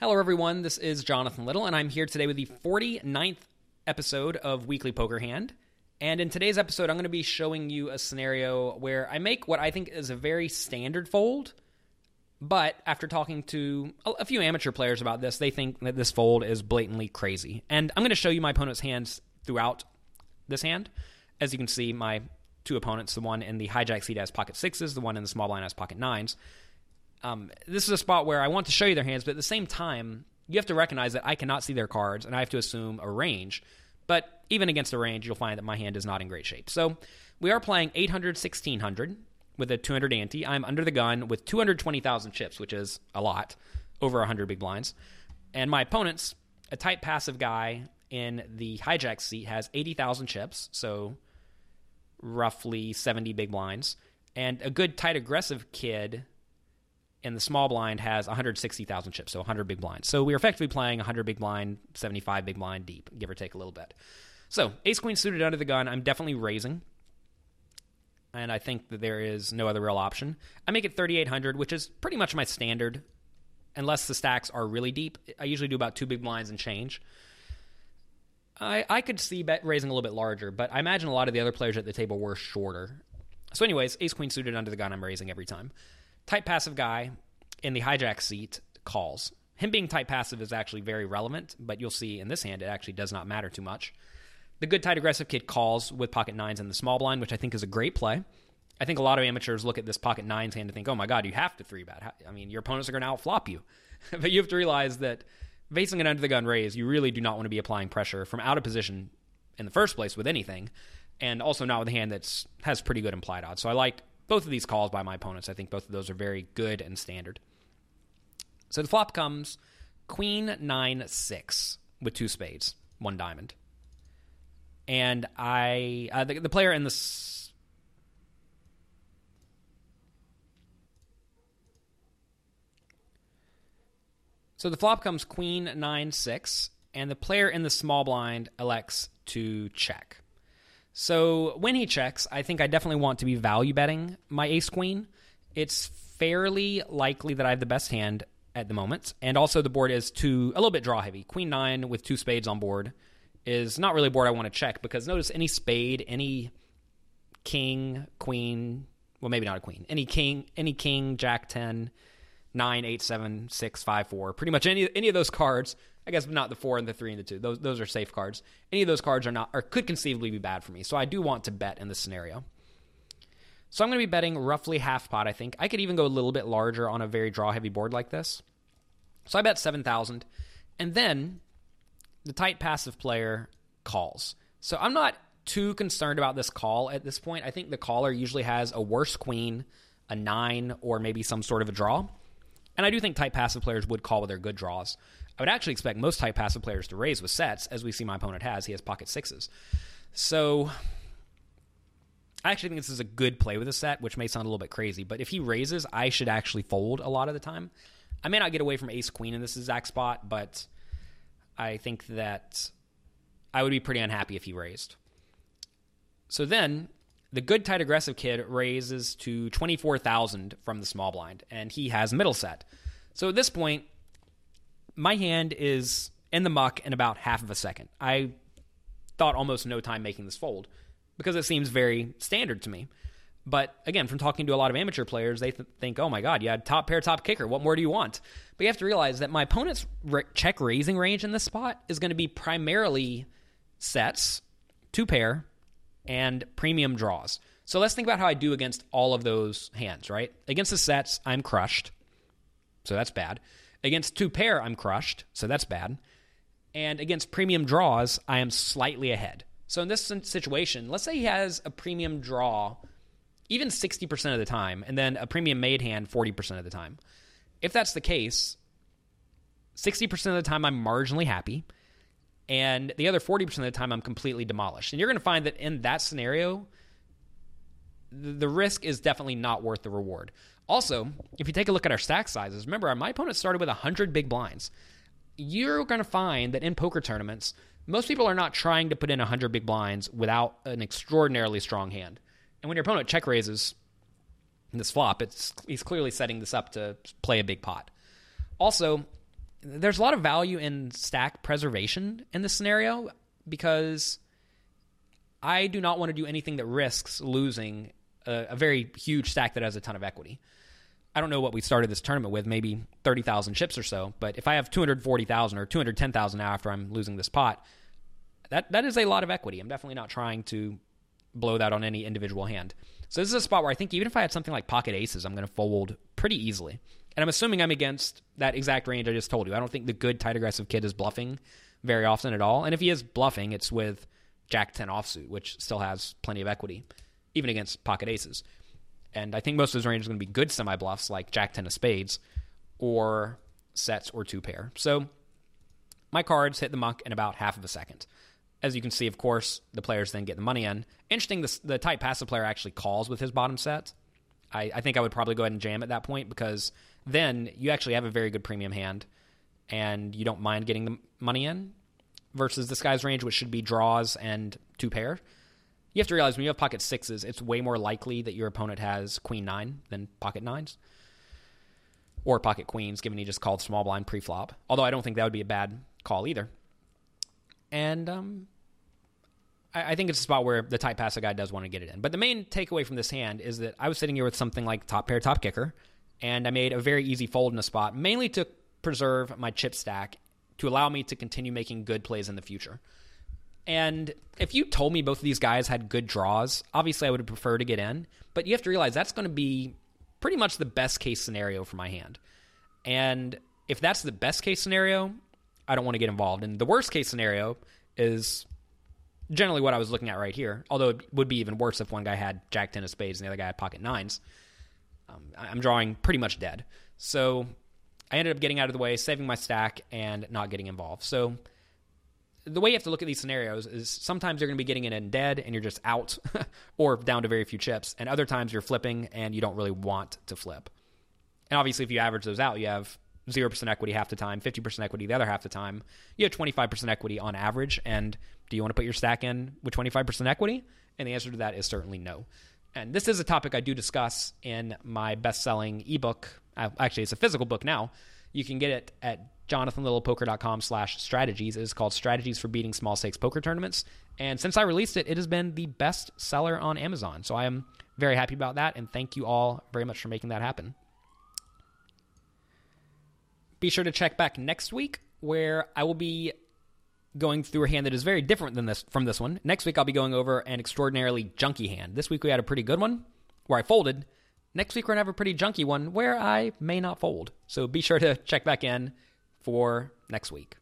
Hello, everyone. This is Jonathan Little, and I'm here today with the 49th episode of Weekly Poker Hand. And in today's episode, I'm going to be showing you a scenario where I make what I think is a very standard fold. But after talking to a few amateur players about this, they think that this fold is blatantly crazy. And I'm going to show you my opponent's hands throughout this hand. As you can see, my two opponents, the one in the hijack seat has pocket sixes, the one in the small blind has pocket nines. Um, this is a spot where I want to show you their hands, but at the same time, you have to recognize that I cannot see their cards, and I have to assume a range. But even against a range, you'll find that my hand is not in great shape. So we are playing 800, 1600 with a 200 ante. I'm under the gun with 220,000 chips, which is a lot, over 100 big blinds. And my opponent's a tight passive guy in the hijack seat has 80,000 chips, so roughly 70 big blinds. And a good tight aggressive kid and the small blind has 160,000 chips, so 100 big blinds. So we're effectively playing 100 big blind, 75 big blind deep, give or take a little bit. So ace queen suited under the gun, I'm definitely raising. And I think that there is no other real option. I make it 3,800, which is pretty much my standard, unless the stacks are really deep. I usually do about two big blinds and change. I, I could see raising a little bit larger, but I imagine a lot of the other players at the table were shorter. So, anyways, ace queen suited under the gun, I'm raising every time tight passive guy in the hijack seat calls. Him being tight passive is actually very relevant, but you'll see in this hand it actually does not matter too much. The good tight aggressive kid calls with pocket nines in the small blind, which I think is a great play. I think a lot of amateurs look at this pocket nines hand and think, oh my god, you have to three bet. I mean, your opponents are going to outflop you. but you have to realize that facing an under the gun raise, you really do not want to be applying pressure from out of position in the first place with anything, and also not with a hand that has pretty good implied odds. So I like both of these calls by my opponents. I think both of those are very good and standard. So the flop comes Queen nine six with two spades, one diamond, and I uh, the, the player in this. So the flop comes Queen nine six, and the player in the small blind elects to check. So when he checks, I think I definitely want to be value betting my ace queen. It's fairly likely that I have the best hand at the moment, and also the board is too a little bit draw heavy. Queen nine with two spades on board is not really a board I want to check because notice any spade, any king, queen, well maybe not a queen, any king, any king, jack ten, nine, eight, seven, six, five, four, pretty much any any of those cards I guess not the four and the three and the two. Those those are safe cards. Any of those cards are not or could conceivably be bad for me. So I do want to bet in this scenario. So I'm going to be betting roughly half pot. I think I could even go a little bit larger on a very draw heavy board like this. So I bet seven thousand, and then the tight passive player calls. So I'm not too concerned about this call at this point. I think the caller usually has a worse queen, a nine, or maybe some sort of a draw. And I do think tight passive players would call with their good draws. I would actually expect most tight passive players to raise with sets, as we see my opponent has. He has pocket sixes. So I actually think this is a good play with a set, which may sound a little bit crazy, but if he raises, I should actually fold a lot of the time. I may not get away from ace queen in this exact spot, but I think that I would be pretty unhappy if he raised. So then the good tight aggressive kid raises to 24,000 from the small blind, and he has middle set. So at this point, my hand is in the muck in about half of a second. I thought almost no time making this fold because it seems very standard to me. But again, from talking to a lot of amateur players, they th- think, oh my God, you had top pair, top kicker. What more do you want? But you have to realize that my opponent's re- check raising range in this spot is going to be primarily sets, two pair, and premium draws. So let's think about how I do against all of those hands, right? Against the sets, I'm crushed. So that's bad. Against two pair, I'm crushed, so that's bad. And against premium draws, I am slightly ahead. So in this situation, let's say he has a premium draw even 60% of the time, and then a premium made hand 40% of the time. If that's the case, 60% of the time I'm marginally happy, and the other 40% of the time I'm completely demolished. And you're going to find that in that scenario, the risk is definitely not worth the reward. Also, if you take a look at our stack sizes, remember my opponent started with 100 big blinds. You're going to find that in poker tournaments, most people are not trying to put in 100 big blinds without an extraordinarily strong hand. And when your opponent check raises in this flop, it's he's clearly setting this up to play a big pot. Also, there's a lot of value in stack preservation in this scenario because I do not want to do anything that risks losing a, a, very huge stack that has a ton of equity. I don't know what we started this tournament with, maybe 30,000 chips or so, but if I have 240,000 or 210,000 now after I'm losing this pot, that, that is a lot of equity. I'm definitely not trying to blow that on any individual hand. So this is a spot where I think even if I had something like pocket aces, I'm going to fold pretty easily. And I'm assuming I'm against that exact range I just told you. I don't think the good tight aggressive kid is bluffing very often at all. And if he is bluffing, it's with Jack 10 offsuit, which still has plenty of equity, even against pocket aces. And I think most of his range is going to be good semi bluffs like Jack 10 of spades or sets or two pair. So my cards hit the muck in about half of a second. As you can see, of course, the players then get the money in. Interesting, the, the tight passive player actually calls with his bottom set. I, I think I would probably go ahead and jam at that point because then you actually have a very good premium hand and you don't mind getting the money in versus this guy's range, which should be draws and two pair. You have to realize when you have pocket sixes, it's way more likely that your opponent has queen nine than pocket nines or pocket queens, given he just called small blind pre-flop. Although I don't think that would be a bad call either. And um, I, I think it's a spot where the tight passive guy does want to get it in. But the main takeaway from this hand is that I was sitting here with something like top pair, top kicker, and I made a very easy fold in a spot, mainly to preserve my chip stack to allow me to continue making good plays in the future. And if you told me both of these guys had good draws, obviously I would prefer to get in. But you have to realize that's going to be pretty much the best case scenario for my hand. And if that's the best case scenario, I don't want to get involved. And the worst case scenario is generally what I was looking at right here. Although it would be even worse if one guy had Jack ten of spades and the other guy had pocket nines. Um, I'm drawing pretty much dead. So I ended up getting out of the way, saving my stack, and not getting involved. So the way you have to look at these scenarios is sometimes you're going to be getting it in dead and you're just out or down to very few chips, and other times you're flipping and you don't really want to flip. And obviously, if you average those out, you have 0% equity half the time, 50% equity the other half the time. You have 25% equity on average. And do you want to put your stack in with 25% equity? And the answer to that is certainly no. And this is a topic I do discuss in my best selling ebook. Uh, actually, it's a physical book now. You can get it at jonathanlittlepoker.com slash strategies. It is called Strategies for Beating Small Stakes Poker Tournaments. And since I released it, it has been the best seller on Amazon. So I am very happy about that. And thank you all very much for making that happen. Be sure to check back next week where I will be going through a hand that is very different than this from this one. Next week I'll be going over an extraordinarily junky hand. This week we had a pretty good one where I folded. Next week we're gonna have a pretty junky one where I may not fold. So be sure to check back in for next week.